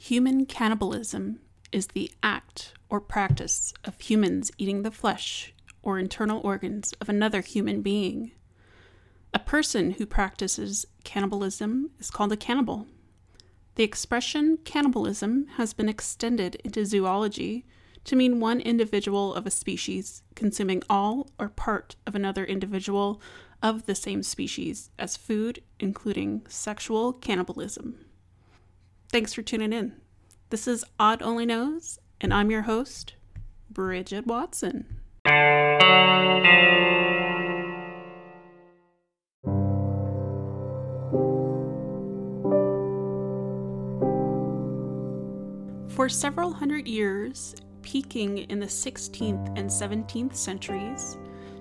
Human cannibalism is the act or practice of humans eating the flesh or internal organs of another human being. A person who practices cannibalism is called a cannibal. The expression cannibalism has been extended into zoology to mean one individual of a species consuming all or part of another individual of the same species as food, including sexual cannibalism. Thanks for tuning in. This is Odd Only Knows, and I'm your host, Bridget Watson. For several hundred years, peaking in the 16th and 17th centuries,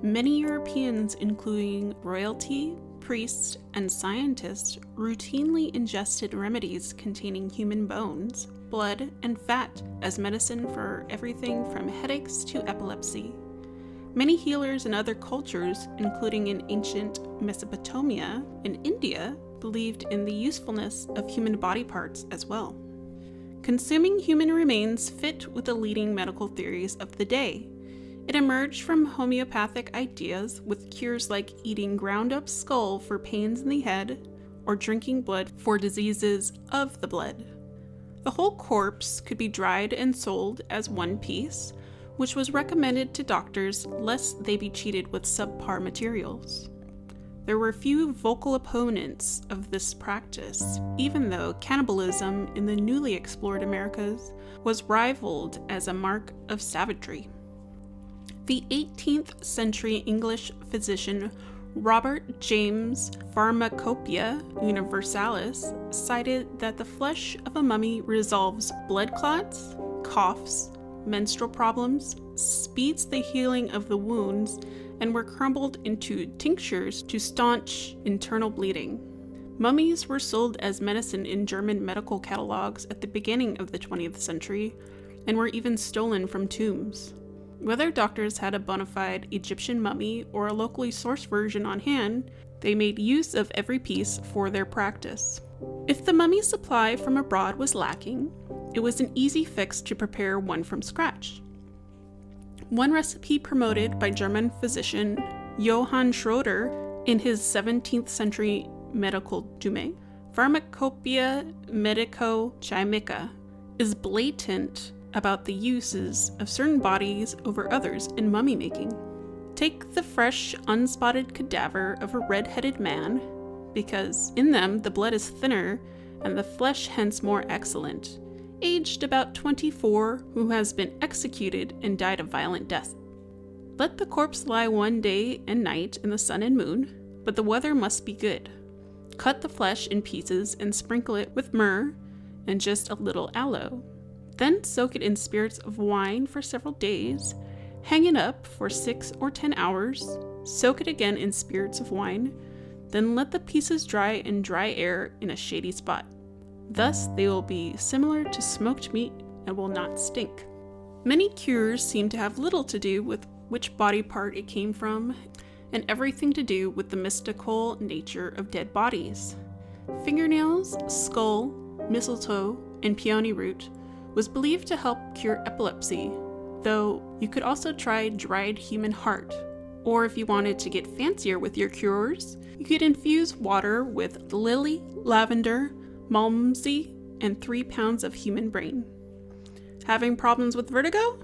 many Europeans, including royalty, priests, and scientists, routinely ingested remedies containing human bones, blood, and fat as medicine for everything from headaches to epilepsy. Many healers in other cultures, including in ancient Mesopotamia and India, believed in the usefulness of human body parts as well. Consuming human remains fit with the leading medical theories of the day. It emerged from homeopathic ideas with cures like eating ground up skull for pains in the head or drinking blood for diseases of the blood. The whole corpse could be dried and sold as one piece, which was recommended to doctors lest they be cheated with subpar materials. There were few vocal opponents of this practice, even though cannibalism in the newly explored Americas was rivaled as a mark of savagery. The 18th century English physician Robert James Pharmacopoeia Universalis cited that the flesh of a mummy resolves blood clots, coughs, menstrual problems, speeds the healing of the wounds, and were crumbled into tinctures to staunch internal bleeding. Mummies were sold as medicine in German medical catalogs at the beginning of the 20th century and were even stolen from tombs. Whether doctors had a bona fide Egyptian mummy or a locally sourced version on hand, they made use of every piece for their practice. If the mummy supply from abroad was lacking, it was an easy fix to prepare one from scratch. One recipe promoted by German physician Johann Schroeder in his 17th century medical Dume, Pharmacopoeia Medico Chimica, is blatant about the uses of certain bodies over others in mummy making. Take the fresh, unspotted cadaver of a red headed man, because in them the blood is thinner and the flesh hence more excellent, aged about 24, who has been executed and died a violent death. Let the corpse lie one day and night in the sun and moon, but the weather must be good. Cut the flesh in pieces and sprinkle it with myrrh and just a little aloe. Then soak it in spirits of wine for several days, hang it up for six or ten hours, soak it again in spirits of wine, then let the pieces dry in dry air in a shady spot. Thus, they will be similar to smoked meat and will not stink. Many cures seem to have little to do with which body part it came from, and everything to do with the mystical nature of dead bodies. Fingernails, skull, mistletoe, and peony root was believed to help cure epilepsy, though you could also try dried human heart. Or if you wanted to get fancier with your cures, you could infuse water with lily, lavender, malmsey, and three pounds of human brain. Having problems with vertigo?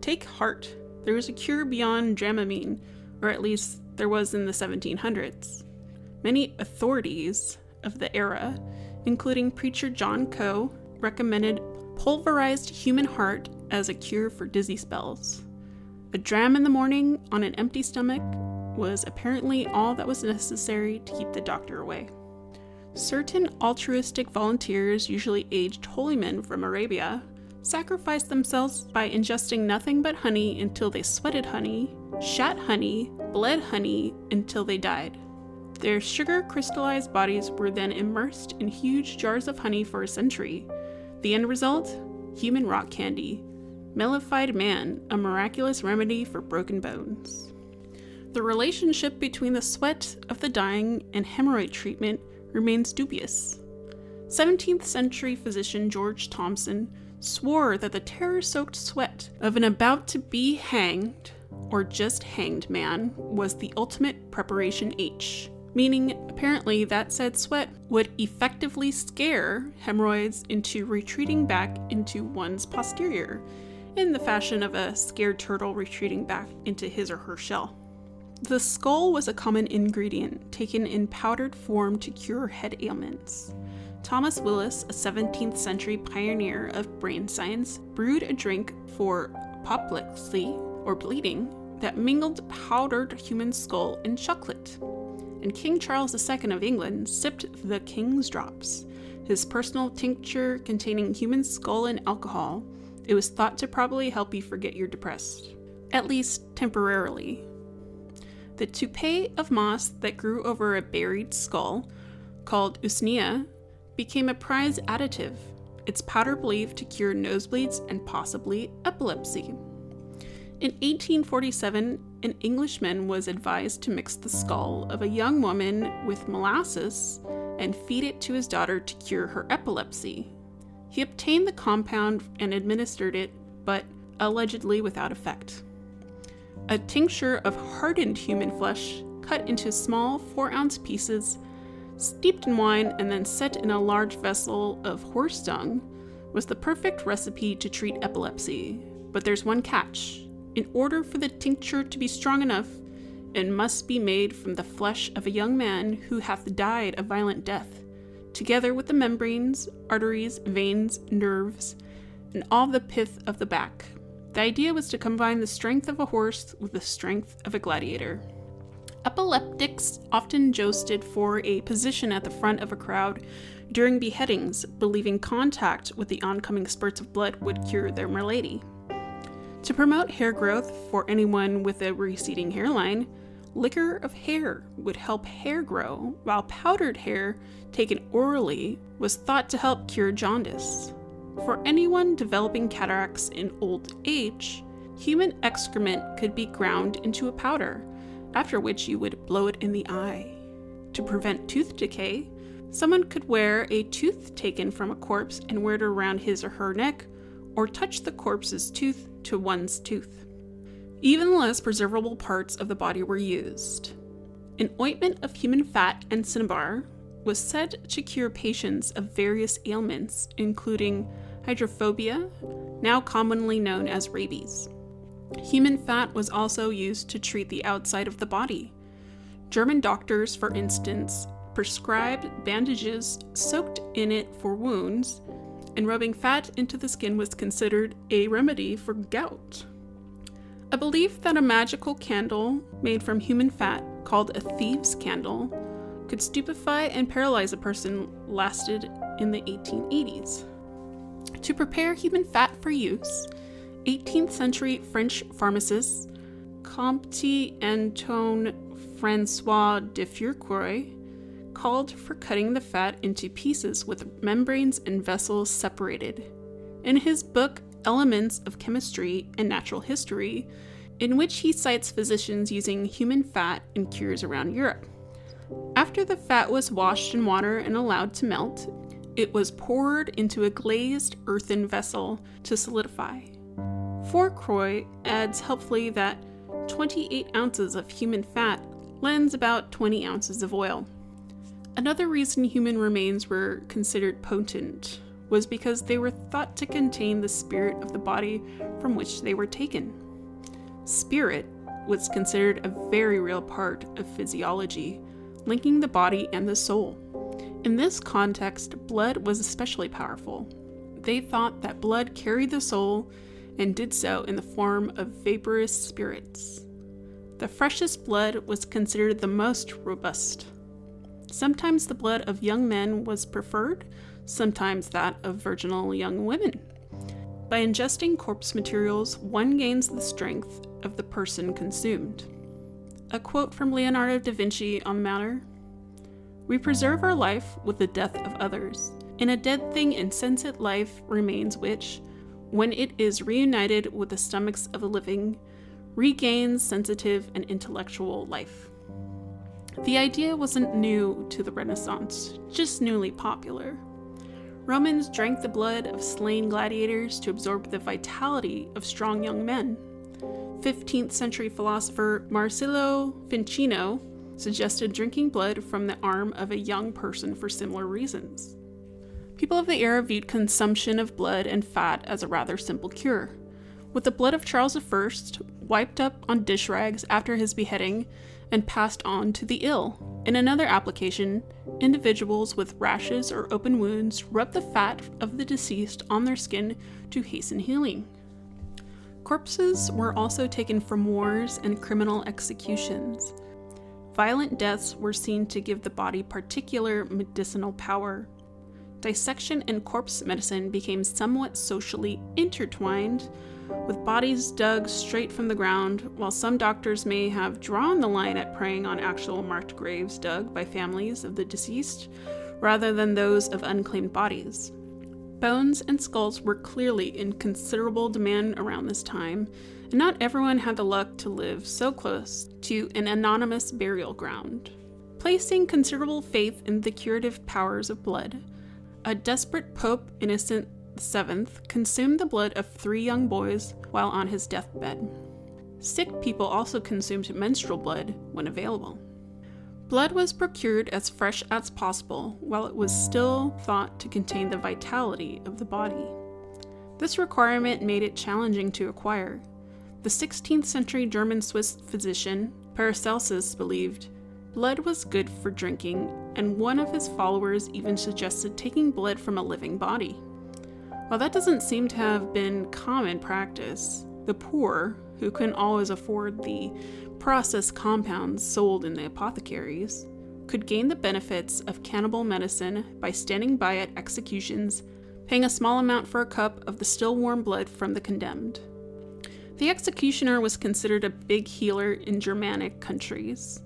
Take heart. There is a cure beyond Dramamine, or at least there was in the 1700s. Many authorities of the era, including preacher John Keogh, recommended pulverized human heart as a cure for dizzy spells. A dram in the morning on an empty stomach was apparently all that was necessary to keep the doctor away. Certain altruistic volunteers, usually aged holy men from Arabia, sacrificed themselves by ingesting nothing but honey until they sweated honey, shat honey, bled honey until they died. Their sugar crystallized bodies were then immersed in huge jars of honey for a century. The end result? Human rock candy. Mellified man, a miraculous remedy for broken bones. The relationship between the sweat of the dying and hemorrhoid treatment remains dubious. 17th century physician George Thomson swore that the terror soaked sweat of an about to be hanged or just hanged man was the ultimate preparation H, meaning apparently that said sweat would effectively scare hemorrhoids into retreating back into one's posterior, in the fashion of a scared turtle retreating back into his or her shell. The skull was a common ingredient taken in powdered form to cure head ailments. Thomas Willis, a 17th century pioneer of brain science, brewed a drink for apoplexy, or bleeding, that mingled powdered human skull and chocolate. And King Charles II of England sipped the King's Drops, his personal tincture containing human skull and alcohol. It was thought to probably help you forget you're depressed, at least temporarily. The toupee of moss that grew over a buried skull, called usnea, became a prize additive, its powder believed to cure nosebleeds and possibly epilepsy. In 1847, an Englishman was advised to mix the skull of a young woman with molasses and feed it to his daughter to cure her epilepsy. He obtained the compound and administered it, but allegedly without effect. A tincture of hardened human flesh, cut into small 4 ounce pieces, steeped in wine and then set in a large vessel of horse dung, was the perfect recipe to treat epilepsy. But there's one catch. In order for the tincture to be strong enough, it must be made from the flesh of a young man who hath died a violent death, together with the membranes, arteries, veins, nerves, and all the pith of the back. The idea was to combine the strength of a horse with the strength of a gladiator. Epileptics often jousted for a position at the front of a crowd during beheadings, believing contact with the oncoming spurts of blood would cure their malady. To promote hair growth for anyone with a receding hairline, liquor of hair would help hair grow, while powdered hair taken orally was thought to help cure jaundice. For anyone developing cataracts in old age, human excrement could be ground into a powder after which you would blow it in the eye. To prevent tooth decay, someone could wear a tooth taken from a corpse and wear it around his or her neck, or touch the corpse's tooth to one's tooth. Even less preservable parts of the body were used. An ointment of human fat and cinnabar was said to cure patients of various ailments, including hydrophobia, now commonly known as rabies. Human fat was also used to treat the outside of the body. German doctors, for instance, prescribed bandages soaked in it for wounds, and rubbing fat into the skin was considered a remedy for gout. A belief that a magical candle made from human fat, called a thieves' candle, could stupefy and paralyze a person lasted in the 1880s. To prepare human fat for use, 18th century French pharmacist Comte Antoine Francois de Fourcroy called for cutting the fat into pieces with membranes and vessels separated. In his book Elements of Chemistry and Natural History, in which he cites physicians using human fat in cures around Europe. After the fat was washed in water and allowed to melt, it was poured into a glazed earthen vessel to solidify. Fourcroy adds helpfully that 28 ounces of human fat lends about 20 ounces of oil. Another reason human remains were considered potent was because they were thought to contain the spirit of the body from which they were taken. Spirit was considered a very real part of physiology, linking the body and the soul. In this context, blood was especially powerful. They thought that blood carried the soul and did so in the form of vaporous spirits. The freshest blood was considered the most robust. Sometimes the blood of young men was preferred, sometimes that of virginal young women. By ingesting corpse materials, one gains the strength of the person consumed. A quote from Leonardo da Vinci on the matter We preserve our life with the death of others. In a dead thing insensate life remains which, when it is reunited with the stomachs of the living, regains sensitive and intellectual life. The idea wasn't new to the Renaissance, just newly popular. Romans drank the blood of slain gladiators to absorb the vitality of strong young men. 15th century philosopher Marsilio Ficino suggested drinking blood from the arm of a young person for similar reasons. People of the era viewed consumption of blood and fat as a rather simple cure. With the blood of Charles I wiped up on dish rags after his beheading and passed on to the ill. In another application, individuals with rashes or open wounds rub the fat of the deceased on their skin to hasten healing. Corpses were also taken from wars and criminal executions. Violent deaths were seen to give the body particular medicinal power. Dissection and corpse medicine became somewhat socially intertwined, with bodies dug straight from the ground, while some doctors may have drawn the line at preying on actual marked graves dug by families of the deceased rather than those of unclaimed bodies. Bones and skulls were clearly in considerable demand around this time, and not everyone had the luck to live so close to an anonymous burial ground. Placing considerable faith in the curative powers of blood, a desperate Pope Innocent VII consumed the blood of three young boys while on his deathbed. Sick people also consumed menstrual blood when available. Blood was procured as fresh as possible while it was still thought to contain the vitality of the body. This requirement made it challenging to acquire. The 16th century German Swiss physician Paracelsus believed blood was good for drinking, and one of his followers even suggested taking blood from a living body. While that doesn't seem to have been common practice, the poor, who couldn't always afford the processed compounds sold in the apothecaries, could gain the benefits of cannibal medicine by standing by at executions, paying a small amount for a cup of the still warm blood from the condemned. The executioner was considered a big healer in Germanic countries.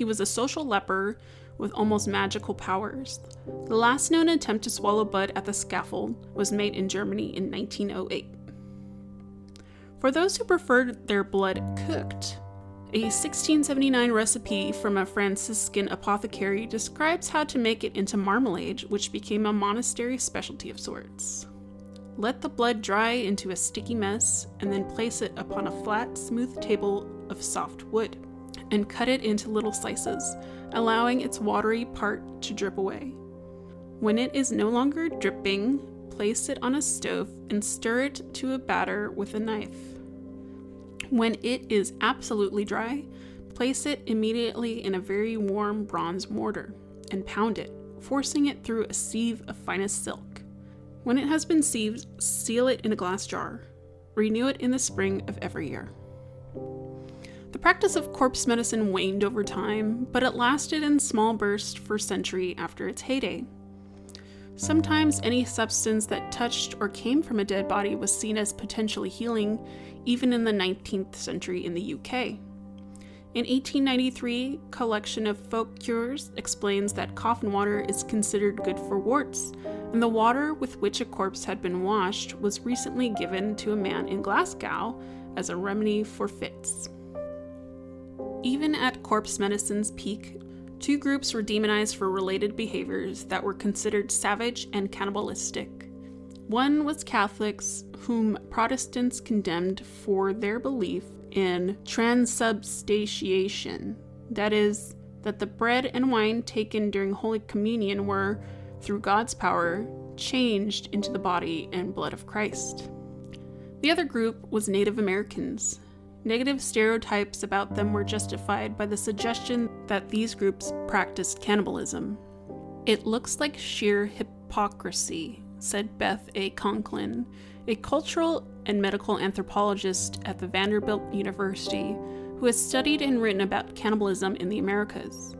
He was a social leper with almost magical powers. The last known attempt to swallow blood at the scaffold was made in Germany in 1908. For those who preferred their blood cooked, a 1679 recipe from a Franciscan apothecary describes how to make it into marmalade, which became a monastery specialty of sorts. Let the blood dry into a sticky mess, and then place it upon a flat, smooth table of soft wood, and cut it into little slices, allowing its watery part to drip away. When it is no longer dripping, place it on a stove and stir it to a batter with a knife. When it is absolutely dry, place it immediately in a very warm bronze mortar and pound it, forcing it through a sieve of finest silk. When it has been sieved, seal it in a glass jar. Renew it in the spring of every year. The practice of corpse medicine waned over time, but it lasted in small bursts for century after its heyday. Sometimes any substance that touched or came from a dead body was seen as potentially healing, even in the 19th century in the UK. In 1893, collection of folk cures explains that coffin water is considered good for warts, and the water with which a corpse had been washed was recently given to a man in Glasgow as a remedy for fits. Even at corpse medicine's peak, Two groups were demonized for related behaviors that were considered savage and cannibalistic. One was Catholics, whom Protestants condemned for their belief in transubstantiation, that is, that the bread and wine taken during Holy Communion were, through God's power, changed into the body and blood of Christ. The other group was Native Americans, Negative stereotypes about them were justified by the suggestion that these groups practiced cannibalism. It looks like sheer hypocrisy, said Beth A. Conklin, a cultural and medical anthropologist at the Vanderbilt University who has studied and written about cannibalism in the Americas.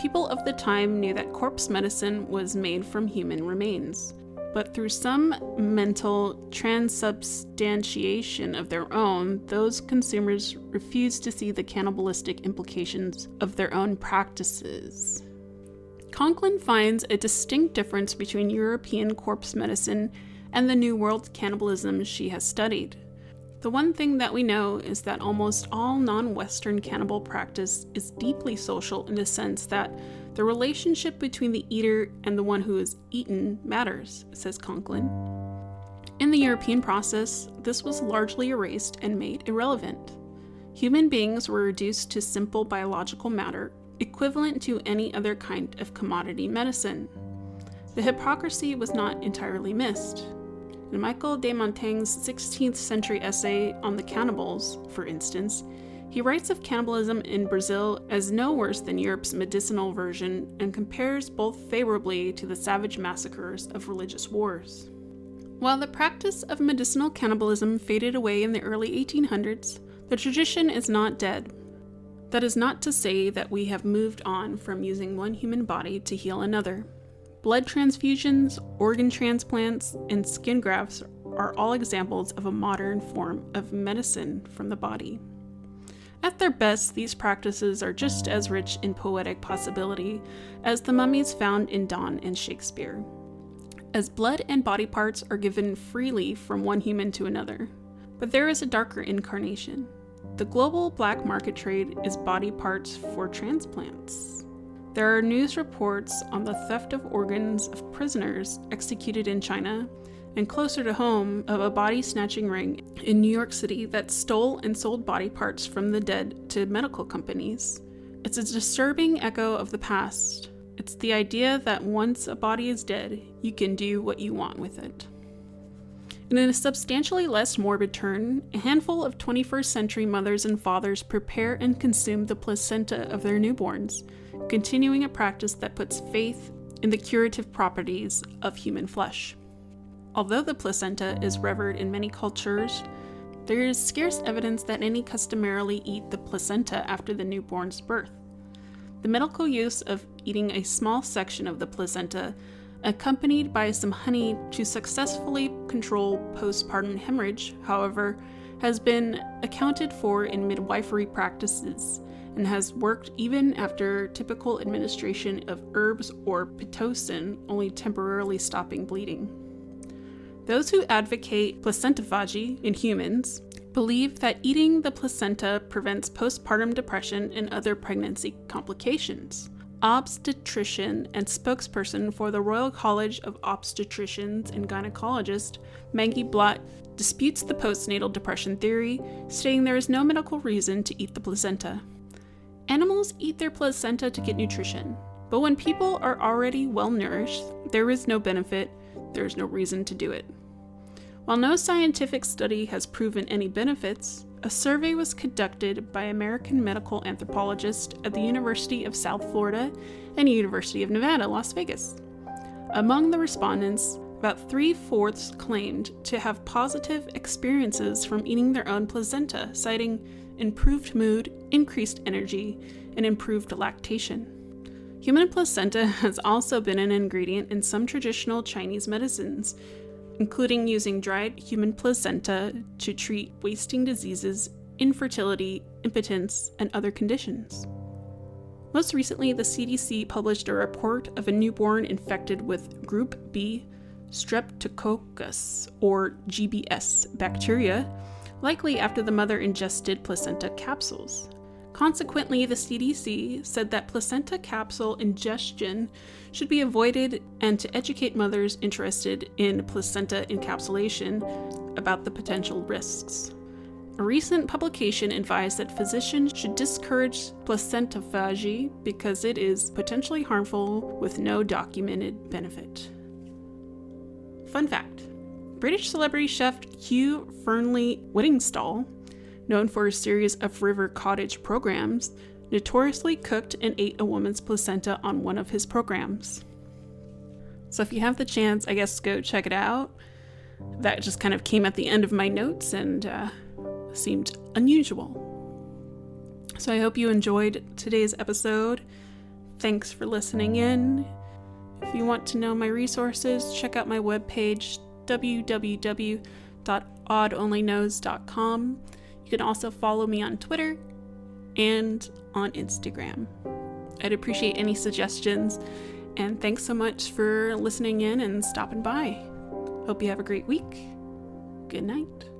People of the time knew that corpse medicine was made from human remains, but through some mental transubstantiation of their own, those consumers refuse to see the cannibalistic implications of their own practices. Conklin finds a distinct difference between European corpse medicine and the New World cannibalism she has studied. The one thing that we know is that almost all non Western cannibal practice is deeply social in the sense that The relationship between the eater and the one who is eaten matters, says Conklin. In the European process, this was largely erased and made irrelevant. Human beings were reduced to simple biological matter, equivalent to any other kind of commodity medicine. The hypocrisy was not entirely missed. In Michael de Montaigne's 16th century essay on the cannibals, for instance, he writes of cannibalism in Brazil as no worse than Europe's medicinal version and compares both favorably to the savage massacres of religious wars. While the practice of medicinal cannibalism faded away in the early 1800s, the tradition is not dead. That is not to say that we have moved on from using one human body to heal another. Blood transfusions, organ transplants, and skin grafts are all examples of a modern form of medicine from the body. At their best, these practices are just as rich in poetic possibility as the mummies found in Donne and Shakespeare, as blood and body parts are given freely from one human to another. But there is a darker incarnation. The global black market trade is body parts for transplants. There are news reports on the theft of organs of prisoners executed in China and closer to home of a body snatching ring in New York City that stole and sold body parts from the dead to medical companies. It's a disturbing echo of the past. It's the idea that once a body is dead, you can do what you want with it. in a substantially less morbid turn, a handful of 21st century mothers and fathers prepare and consume the placenta of their newborns, continuing a practice that puts faith in the curative properties of human flesh. Although the placenta is revered in many cultures, there is scarce evidence that any customarily eat the placenta after the newborn's birth. The medical use of eating a small section of the placenta, accompanied by some honey to successfully control postpartum hemorrhage, however, has been accounted for in midwifery practices and has worked even after typical administration of herbs or pitocin only temporarily stopping bleeding. Those who advocate placentophagy in humans believe that eating the placenta prevents postpartum depression and other pregnancy complications. Obstetrician and spokesperson for the Royal College of Obstetricians and Gynecologists, Maggie Blott, disputes the postnatal depression theory, stating there is no medical reason to eat the placenta. Animals eat their placenta to get nutrition, but when people are already well nourished, there is no benefit there's no reason to do it. While no scientific study has proven any benefits, a survey was conducted by American medical anthropologists at the University of South Florida and University of Nevada, Las Vegas. Among the respondents, about three fourths claimed to have positive experiences from eating their own placenta, citing improved mood, increased energy, and improved lactation. Human placenta has also been an ingredient in some traditional Chinese medicines, including using dried human placenta to treat wasting diseases, infertility, impotence, and other conditions. Most recently, the CDC published a report of a newborn infected with Group B Streptococcus, or GBS, bacteria, likely after the mother ingested placenta capsules. Consequently, the CDC said that placenta capsule ingestion should be avoided and to educate mothers interested in placenta encapsulation about the potential risks. A recent publication advised that physicians should discourage placentophagy because it is potentially harmful with no documented benefit. Fun fact British celebrity chef Hugh Fearnley Whittingstall known for a series of river cottage programs, notoriously cooked and ate a woman's placenta on one of his programs. So if you have the chance, I guess go check it out. That just kind of came at the end of my notes and uh, seemed unusual. So I hope you enjoyed today's episode. Thanks for listening in. If you want to know my resources, check out my webpage www.oddonlyknows.com. You can also follow me on Twitter and on Instagram. I'd appreciate any suggestions, and thanks so much for listening in and stopping by. Hope you have a great week. Good night.